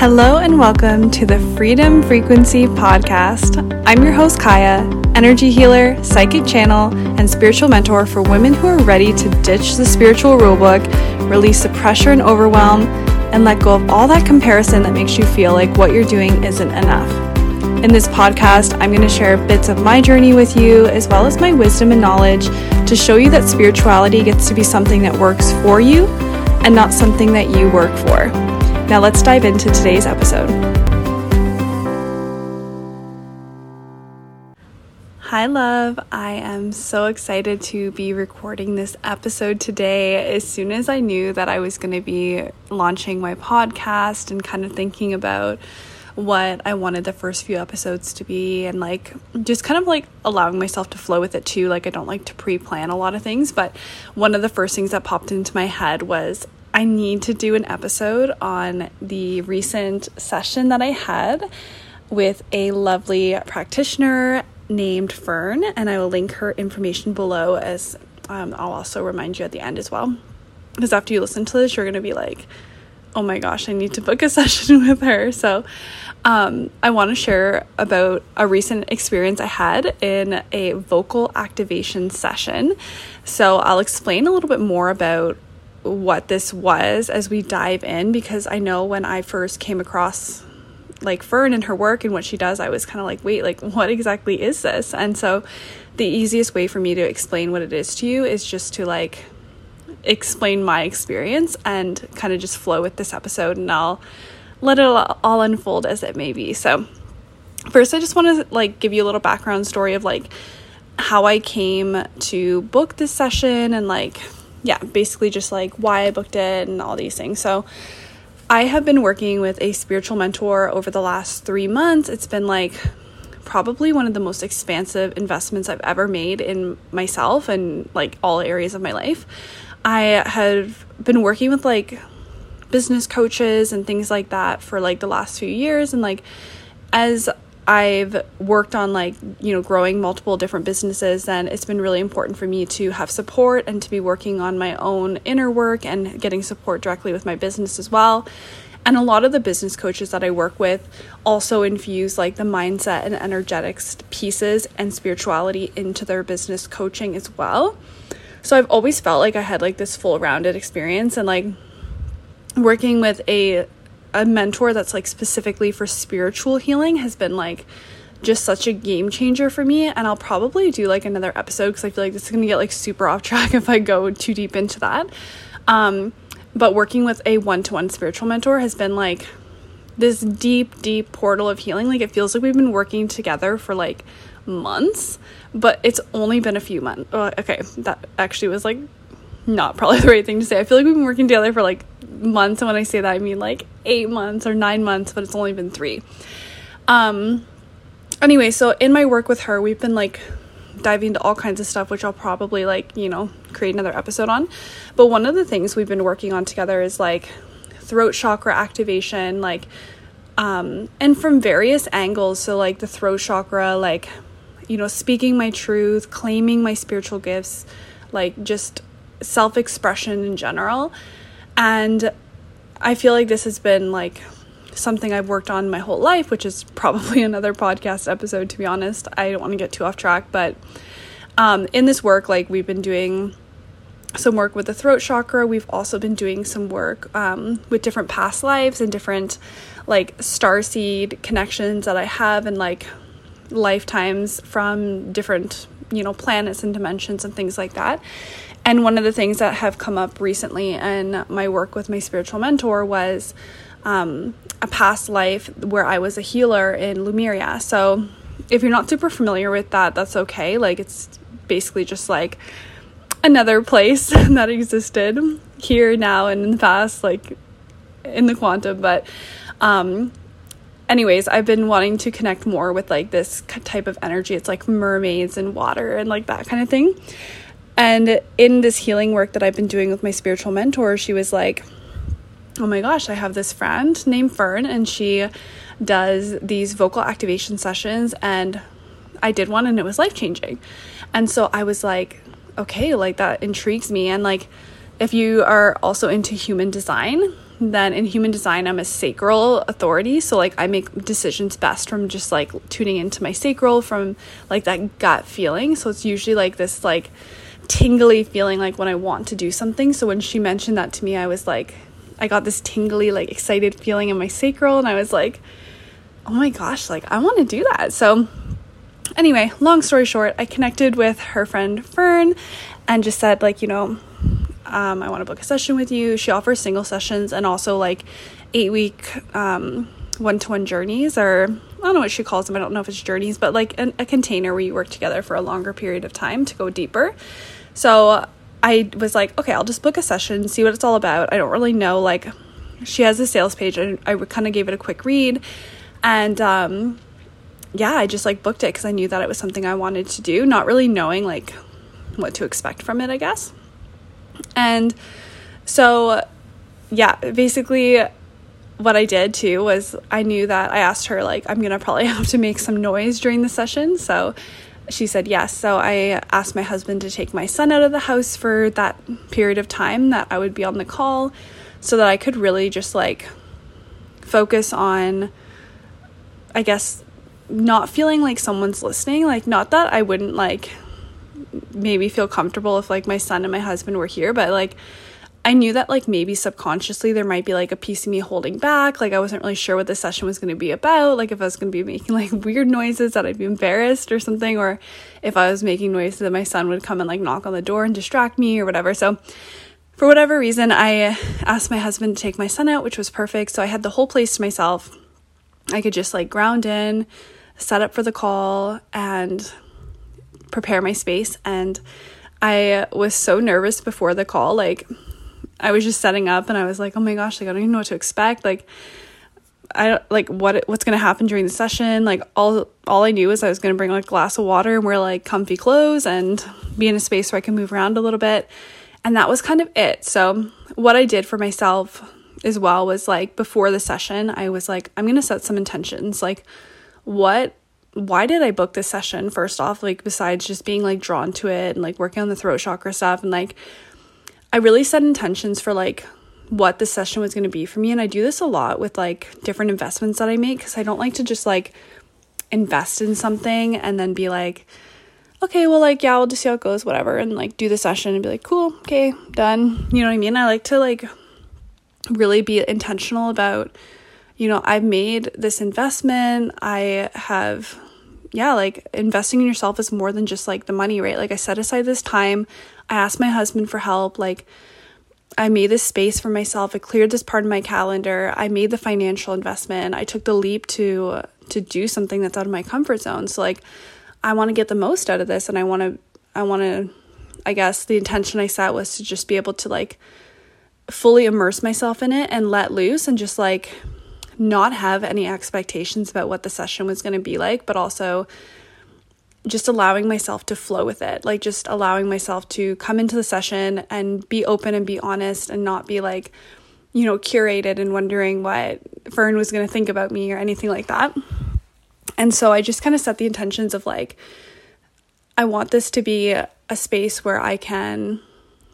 Hello and welcome to the Freedom Frequency Podcast. I'm your host, Kiah, energy healer, psychic channel, and spiritual mentor for women who are ready to ditch the spiritual rulebook, release the pressure and overwhelm, and let go of all that comparison that makes you feel like what you're doing isn't enough. In this podcast, I'm going to share bits of my journey with you, as well as my wisdom and knowledge, to show you that spirituality gets to be something that works for you and not something that you work for. Now let's dive into today's episode. Hi, love. I am so excited to be recording this episode today. As soon as I knew that I was going to be launching my podcast and kind of thinking about what I wanted the first few episodes to be and like just kind of like allowing myself to flow with it too. Like, I don't like to pre plan a lot of things, but one of the first things that popped into my head was I need to do an episode on the recent session that I had with a lovely practitioner named Fern, and I will link her information below as um, I'll also remind you at the end as well. Because after you listen to this, you're going to be like, oh my gosh, I need to book a session with her. So, um, I want to share about a recent experience I had in a vocal activation session. So, I'll explain a little bit more about what this was as we dive in because I know when I first came across like Fern and her work and what she does, I was kind of like, wait, like what exactly is this? And so the easiest way for me to explain what it is to you is just to like explain my experience and kind of just flow with this episode and I'll let it all unfold as it may be. So first I just want to like give you a little background story of like how I came to book this session and like yeah, basically just like why I booked it and all these things. So I have been working with a spiritual mentor over the last three months. It's been like probably one of the most expansive investments I've ever made in myself and like all areas of my life. I have been working with like business coaches and things like that for like the last few years and like as I've worked on like, you know, growing multiple different businesses, and it's been really important for me to have support and to be working on my own inner work and getting support directly with my business as well. And a lot of the business coaches that I work with also infuse like the mindset and energetics pieces and spirituality into their business coaching as well. So I've always felt like I had like this full rounded experience and like working with a a mentor that's like specifically for spiritual healing has been like just such a game changer for me and I'll probably do like another episode cuz I feel like this is to get like super off track if I go too deep into that. Um but working with a one-to-one spiritual mentor has been like this deep deep portal of healing like it feels like we've been working together for like months but it's only been a few months oh, okay that actually was like not probably the right thing to say i feel like we've been working together for like months and when i say that i mean like eight months or nine months, but it's only been three. Um, anyway, so in my work with her, we've been like diving into all kinds of stuff, which I'll probably like, you know, create another episode on. But one of the things we've been working on together is like throat chakra activation, like, um, and from various angles. So, like the throat chakra, like, you know, speaking my truth, claiming my spiritual gifts, like just self expression in general. And I feel like this has been like something I've worked on my whole life, which is probably another podcast episode, to be honest. I don't want to get too off track, but um, in this work, like we've been doing some work with the throat chakra. We've also been doing some work um, with different past lives and different like star seed connections that I have and like lifetimes from different, you know, planets and dimensions and things like that. And one of the things that have come up recently in my work with my spiritual mentor was um, a past life where I was a healer in Lemuria. So if you're not super familiar with that, that's okay. Like it's basically just like another place that existed here now and in the past, like in the quantum. But um, anyways, I've been wanting to connect more with like this type of energy. It's like mermaids and water and like that kind of thing. And in this healing work that I've been doing with my spiritual mentor, she was like, Oh my gosh, I have this friend named Fern, and she does these vocal activation sessions. And I did one, and it was life changing. And so I was like, Okay, like that intrigues me. And like, if you are also into human design, then in human design, I'm a sacral authority. So, like, I make decisions best from just like tuning into my sacral, from like that gut feeling. So, it's usually like this, like, tingly feeling like when I want to do something. So, when she mentioned that to me, I was like, I got this tingly, like, excited feeling in my sacral, and I was like, oh my gosh, like, I want to do that. So, anyway, long story short, I connected with her friend Fern and just said, like, you know, um, I want to book a session with you. She offers single sessions and also like eight week one to one journeys, or I don't know what she calls them. I don't know if it's journeys, but like an, a container where you work together for a longer period of time to go deeper. So I was like, okay, I'll just book a session, see what it's all about. I don't really know. Like, she has a sales page, and I kind of gave it a quick read. And um, yeah, I just like booked it because I knew that it was something I wanted to do, not really knowing like what to expect from it, I guess. And so, yeah, basically, what I did too was I knew that I asked her, like, I'm gonna probably have to make some noise during the session. So she said yes. So I asked my husband to take my son out of the house for that period of time that I would be on the call so that I could really just like focus on, I guess, not feeling like someone's listening. Like, not that I wouldn't like maybe feel comfortable if like my son and my husband were here, but like I knew that like maybe subconsciously there might be like a piece of me holding back. Like I wasn't really sure what the session was going to be about. Like if I was going to be making like weird noises that I'd be embarrassed or something, or if I was making noises that my son would come and like knock on the door and distract me or whatever. So for whatever reason, I asked my husband to take my son out, which was perfect. So I had the whole place to myself. I could just like ground in, set up for the call, and prepare my space. And I was so nervous before the call. Like, I was just setting up and I was like, oh my gosh, like, I don't even know what to expect. Like, I don't like what what's gonna happen during the session. Like all all I knew was I was gonna bring like a glass of water and wear like comfy clothes and be in a space where I can move around a little bit. And that was kind of it. So what I did for myself as well was like before the session, I was like, I'm gonna set some intentions. Like what why did I book this session first off? Like, besides just being like drawn to it and like working on the throat chakra stuff, and like, I really set intentions for like what the session was going to be for me. And I do this a lot with like different investments that I make because I don't like to just like invest in something and then be like, okay, well, like, yeah, we'll just see how it goes, whatever, and like do the session and be like, cool, okay, done. You know what I mean? I like to like really be intentional about you know, I've made this investment. I have, yeah, like investing in yourself is more than just like the money, right? Like I set aside this time. I asked my husband for help. Like I made this space for myself. I cleared this part of my calendar. I made the financial investment. I took the leap to to do something that's out of my comfort zone. So like I want to get the most out of this and I want to I want to I guess the intention I set was to just be able to like fully immerse myself in it and let loose and just like not have any expectations about what the session was going to be like, but also just allowing myself to flow with it. Like just allowing myself to come into the session and be open and be honest and not be like, you know, curated and wondering what Fern was going to think about me or anything like that. And so I just kind of set the intentions of like, I want this to be a space where I can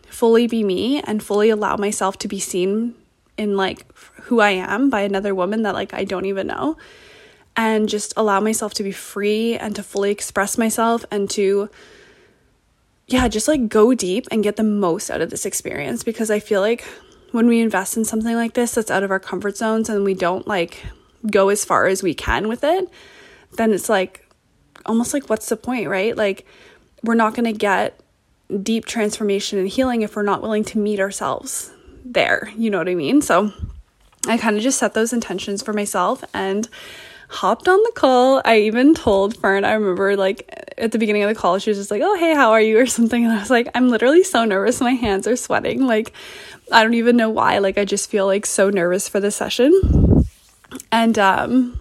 fully be me and fully allow myself to be seen in like who I am by another woman that like I don't even know and just allow myself to be free and to fully express myself and to yeah, just like go deep and get the most out of this experience because I feel like when we invest in something like this that's out of our comfort zones and we don't like go as far as we can with it, then it's like almost like what's the point, right? Like we're not going to get deep transformation and healing if we're not willing to meet ourselves there. You know what I mean? So I kind of just set those intentions for myself and hopped on the call. I even told Fern, I remember like at the beginning of the call, she was just like, Oh, hey, how are you? or something. And I was like, I'm literally so nervous. My hands are sweating. Like, I don't even know why. Like, I just feel like so nervous for the session. And, um,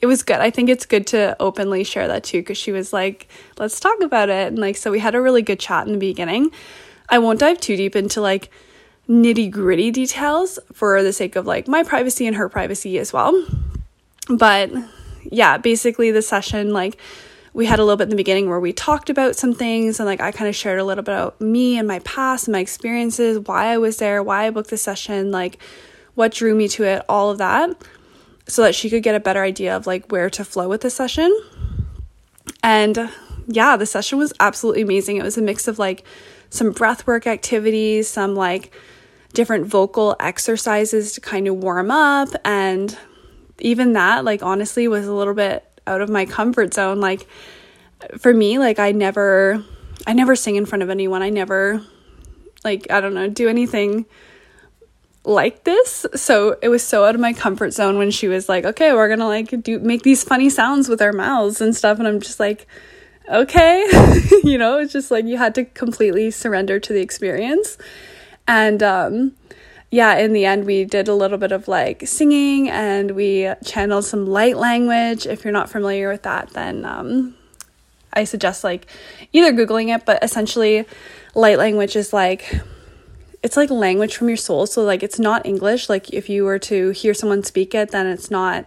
it was good. I think it's good to openly share that too because she was like, let's talk about it. And like, so we had a really good chat in the beginning. I won't dive too deep into like nitty gritty details for the sake of like my privacy and her privacy as well. But yeah, basically the session, like we had a little bit in the beginning where we talked about some things and like I kind of shared a little bit about me and my past and my experiences, why I was there, why I booked the session, like what drew me to it, all of that, so that she could get a better idea of like where to flow with the session. And yeah, the session was absolutely amazing. It was a mix of like some breathwork activities, some like different vocal exercises to kind of warm up and even that like honestly was a little bit out of my comfort zone like for me like I never I never sing in front of anyone. I never like I don't know, do anything like this. So it was so out of my comfort zone when she was like, "Okay, we're to like do make these funny sounds with our mouths and stuff." And I'm just like, "Okay." you know, it's just like you had to completely surrender to the experience. And um yeah, in the end, we did a little bit of like singing and we channeled some light language. If you're not familiar with that, then um, I suggest like either Googling it, but essentially, light language is like it's like language from your soul. So, like, it's not English. Like, if you were to hear someone speak it, then it's not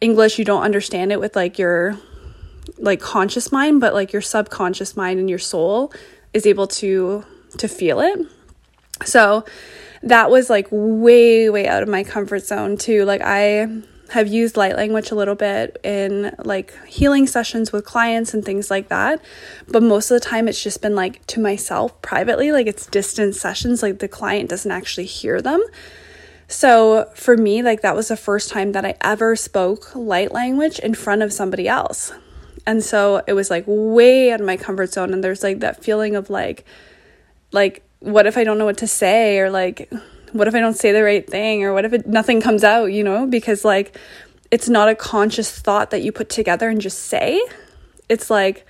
English. You don't understand it with like your like conscious mind, but like your subconscious mind and your soul is able to to feel it. So, that was like way, way out of my comfort zone too. Like, I have used light language a little bit in like healing sessions with clients and things like that. But most of the time, it's just been like to myself privately, like it's distance sessions, like the client doesn't actually hear them. So for me, like that was the first time that I ever spoke light language in front of somebody else. And so it was like way out of my comfort zone. And there's like that feeling of like, like, what if I don't know what to say? Or like, what if I don't say the right thing? Or what if it, nothing comes out, you know? Because like it's not a conscious thought that you put together and just say. It's like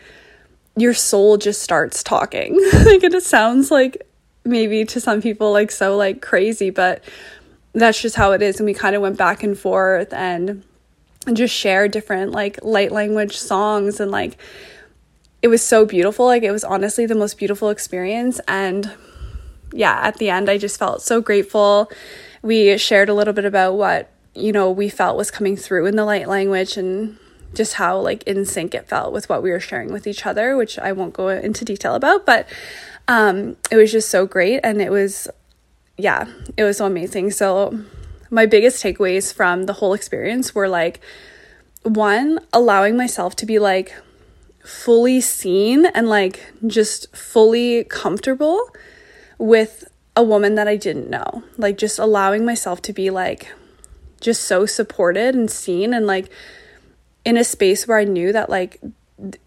your soul just starts talking. like it sounds like maybe to some people like so like crazy, but that's just how it is. And we kind of went back and forth and just share different like light language songs and like it was so beautiful. Like it was honestly the most beautiful experience and yeah, at the end, I just felt so grateful. We shared a little bit about what, you know, we felt was coming through in the light language and just how like in sync it felt with what we were sharing with each other, which I won't go into detail about, but um, it was just so great. And it was, yeah, it was so amazing. So, my biggest takeaways from the whole experience were like, one, allowing myself to be like fully seen and like just fully comfortable with a woman that I didn't know. Like just allowing myself to be like just so supported and seen and like in a space where I knew that like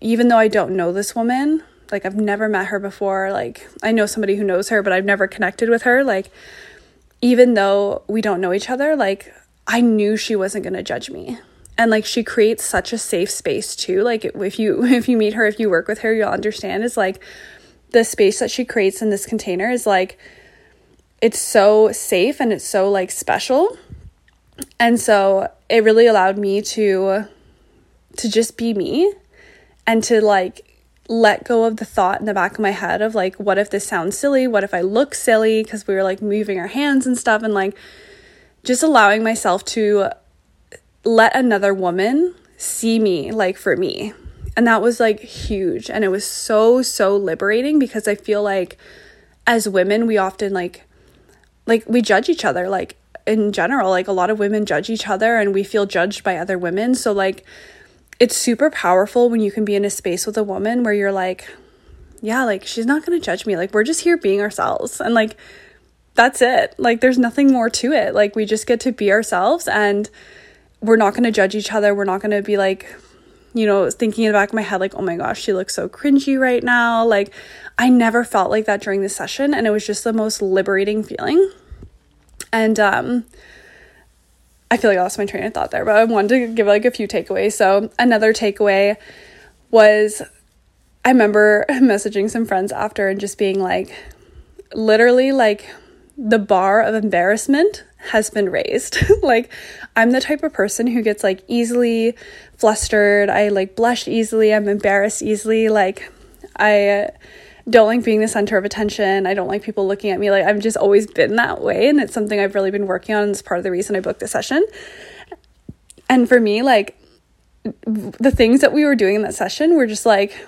even though I don't know this woman, like I've never met her before, like I know somebody who knows her but I've never connected with her, like even though we don't know each other, like I knew she wasn't going to judge me. And like she creates such a safe space too. Like if you if you meet her, if you work with her, you'll understand is like the space that she creates in this container is like it's so safe and it's so like special. And so it really allowed me to to just be me and to like let go of the thought in the back of my head of like what if this sounds silly? What if I look silly because we were like moving our hands and stuff and like just allowing myself to let another woman see me like for me and that was like huge. And it was so, so liberating because I feel like as women, we often like, like we judge each other. Like in general, like a lot of women judge each other and we feel judged by other women. So like, it's super powerful when you can be in a space with a woman where you're like, yeah, like she's not going to judge me. Like we're just here being ourselves. And like, that's it. Like there's nothing more to it. Like we just get to be ourselves and we're not going to judge each other. We're not going to be like you know, thinking in the back of my head, like, oh my gosh, she looks so cringy right now. Like, I never felt like that during the session, and it was just the most liberating feeling. And um, I feel like I lost my train of thought there, but I wanted to give like a few takeaways. So, another takeaway was I remember messaging some friends after and just being like, literally, like, the bar of embarrassment has been raised. like, I'm the type of person who gets like easily flustered. I like blush easily. I'm embarrassed easily. Like, I don't like being the center of attention. I don't like people looking at me. Like, I've just always been that way. And it's something I've really been working on. It's part of the reason I booked the session. And for me, like, the things that we were doing in that session were just like,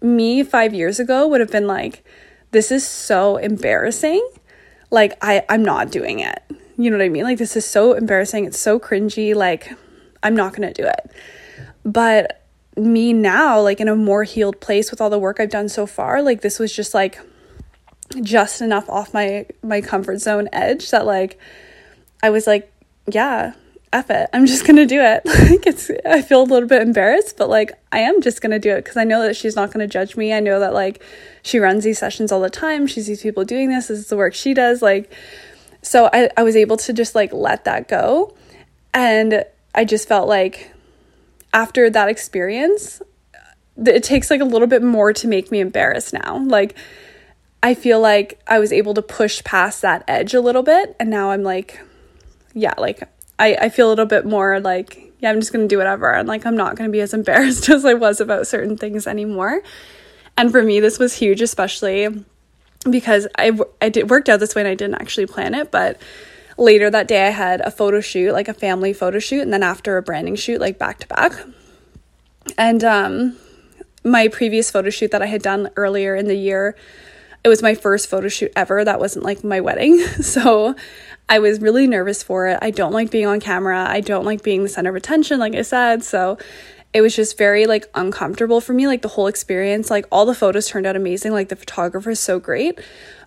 me five years ago would have been like, this is so embarrassing like I I'm not doing it. You know what I mean? Like, this is so embarrassing. It's so cringy. Like, I'm not going to do it. But me now, like, in a more healed place with all the work I've done so far, like, this was just like just enough off my my comfort zone edge that like I was like, yeah, F it. I'm just gonna do it. like it's I feel a little bit embarrassed, but like I am just gonna do it because I know that she's not gonna judge me. I know that like she runs these sessions all the time. She sees people doing this. This is the work she does. Like so I, I was able to just like let that go. And I just felt like after that experience, uh, it takes like a little bit more to make me embarrassed now. Like, I feel like I was able to push past that edge a little bit. And now I'm like, yeah, like I, I feel a little bit more like, yeah, I'm just going to do whatever. And like, I'm not going to be as embarrassed as I was about certain things anymore. And for me, this was huge, especially because I, I did worked out this way and I didn't actually plan it, but later that day I had a photo shoot, like a family photo shoot, and then after a branding shoot, like back to back. And um, my previous photo shoot that I had done earlier in the year, it was my first photo shoot ever. That wasn't like my wedding. So I was really nervous for it. I don't like being on camera. I don't like being the center of attention, like I said. So it was just very like uncomfortable for me like the whole experience. Like all the photos turned out amazing. Like the photographer is so great.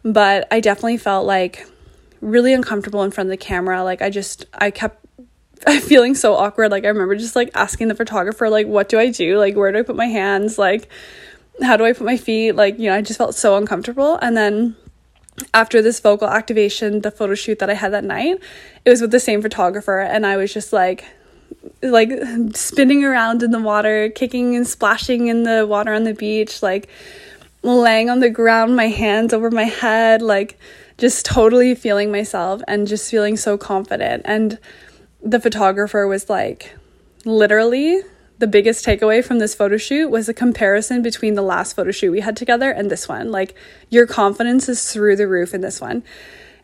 But i definitely felt like really uncomfortable in front of the camera. Like i just i kept feeling so awkward. Like i remember just like asking the photographer like what do i do? Like where do i put my hands? Like how do i put my feet? Like you know i just felt so uncomfortable. And then after this vocal activation the photo shoot that i had that night it was with the same photographer. And i was just like like spinning around in the water, kicking and splashing in the water on the beach, like laying on the ground, my hands over my head, like just totally feeling myself and just feeling so confident. And the photographer was like, literally, the biggest takeaway from this photo shoot was a comparison between the last photo shoot we had together and this one. Like, your confidence is through the roof in this one.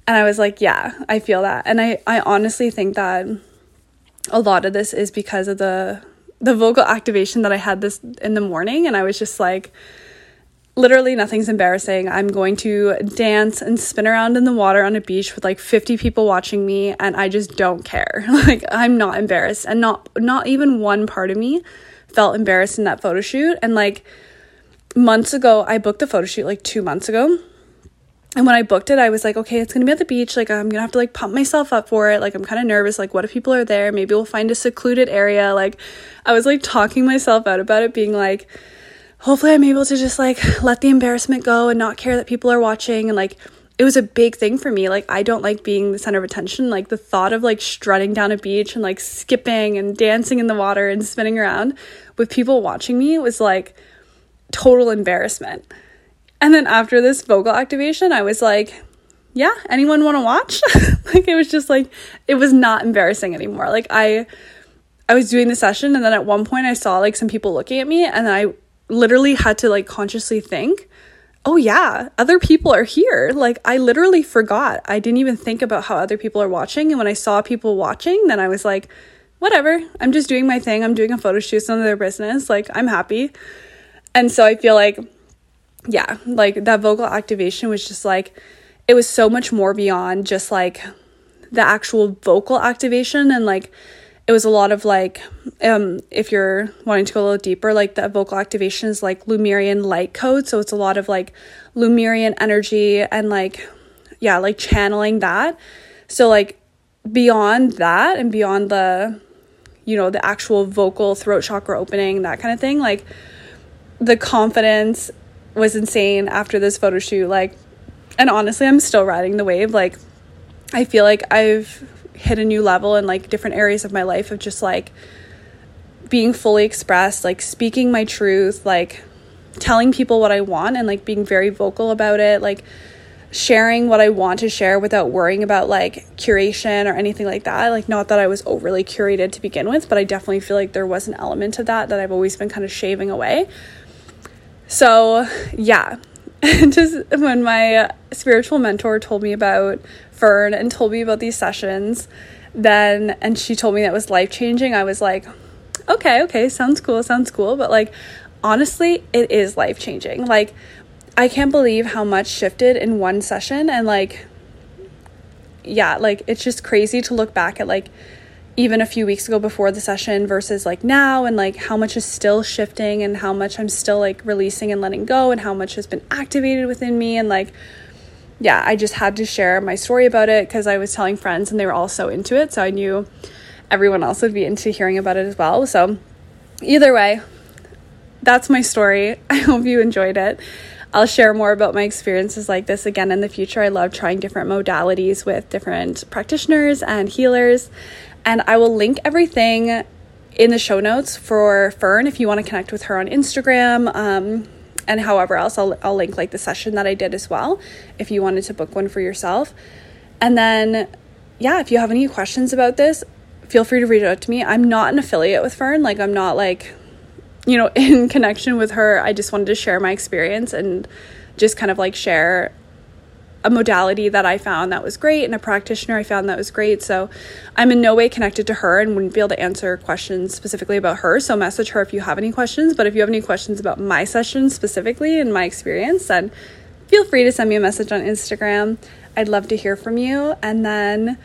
And I was like, yeah, I feel that. And I, I honestly think that a lot of this is because of the the vocal activation that I had this in the morning and I was just like literally nothing's embarrassing. I'm going to dance and spin around in the water on a beach with like 50 people watching me and I just don't care. like I'm not embarrassed and not not even one part of me felt embarrassed in that photo shoot and like months ago I booked the photo shoot like 2 months ago and when I booked it, I was like, okay, it's gonna be at the beach. Like, I'm gonna have to like pump myself up for it. Like, I'm kind of nervous. Like, what if people are there? Maybe we'll find a secluded area. Like, I was like talking myself out about it, being like, hopefully, I'm able to just like let the embarrassment go and not care that people are watching. And like, it was a big thing for me. Like, I don't like being the center of attention. Like, the thought of like strutting down a beach and like skipping and dancing in the water and spinning around with people watching me was like total embarrassment. And then after this vocal activation, I was like, yeah, anyone want to watch? like it was just like it was not embarrassing anymore. Like I I was doing the session and then at one point I saw like some people looking at me and I literally had to like consciously think, "Oh yeah, other people are here." Like I literally forgot. I didn't even think about how other people are watching and when I saw people watching, then I was like, "Whatever. I'm just doing my thing. I'm doing a photo shoot, none of their business. Like I'm happy." And so I feel like yeah, like that vocal activation was just like, it was so much more beyond just like the actual vocal activation and like it was a lot of like um if you're wanting to go a little deeper like the vocal activation is like Lemurian light code so it's a lot of like Lemurian energy and like yeah like channeling that. So like beyond that and beyond the you know the actual vocal throat chakra opening that kind of thing like the confidence was insane after this photo shoot. Like, and honestly, I'm still riding the wave. Like, I feel like I've hit a new level in like different areas of my life of just like being fully expressed, like speaking my truth, like telling people what I want and like being very vocal about it, like sharing what I want to share without worrying about like curation or anything like that. Like, not that I was overly curated to begin with, but I definitely feel like there was an element of that that I've always been kind of shaving away. So, yeah, just when my spiritual mentor told me about Fern and told me about these sessions, then, and she told me that was life changing, I was like, okay, okay, sounds cool, sounds cool. But like, honestly, it is life changing. Like, I can't believe how much shifted in one session and like, yeah, like it's just crazy to look back at like even a few weeks ago before the session versus like now and like how much is still shifting and how much I'm still like releasing and letting go and how much has been activated within me and like yeah, I just had to share my story about it because I was telling friends and they were all so into it. So I knew everyone else would be into hearing about it as well. So, either way, that's my story. I hope you enjoyed it. I'll share more about my experiences like this again in the future. I love trying different modalities with different practitioners and healers. And I will link everything in the show notes for Fern if you want to connect with her on Instagram. Um, and however else I'll, I'll link like the session that I did as well if you wanted to book one for yourself. And then, yeah, if you have any questions about this, feel free to reach out to me. I'm not an affiliate with Fern. Like, I'm not like, you know, in connection with her. I just wanted to share my experience and just kind of like share a modality that I found that was great and a practitioner I found that was great. So I'm in no way connected to her and wouldn't be able to answer questions specifically about her. So message her if you have any questions. But if you have any questions about my session specifically and my experience, then feel free to send me a message on Instagram. I'd love to hear from you. And then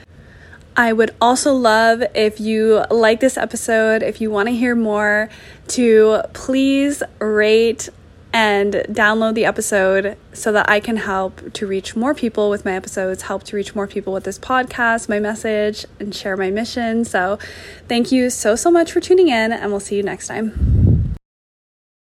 I would also love if you like this episode, if you want to hear more, to please rate and download the episode so that I can help to reach more people with my episodes, help to reach more people with this podcast, my message, and share my mission. So, thank you so, so much for tuning in, and we'll see you next time.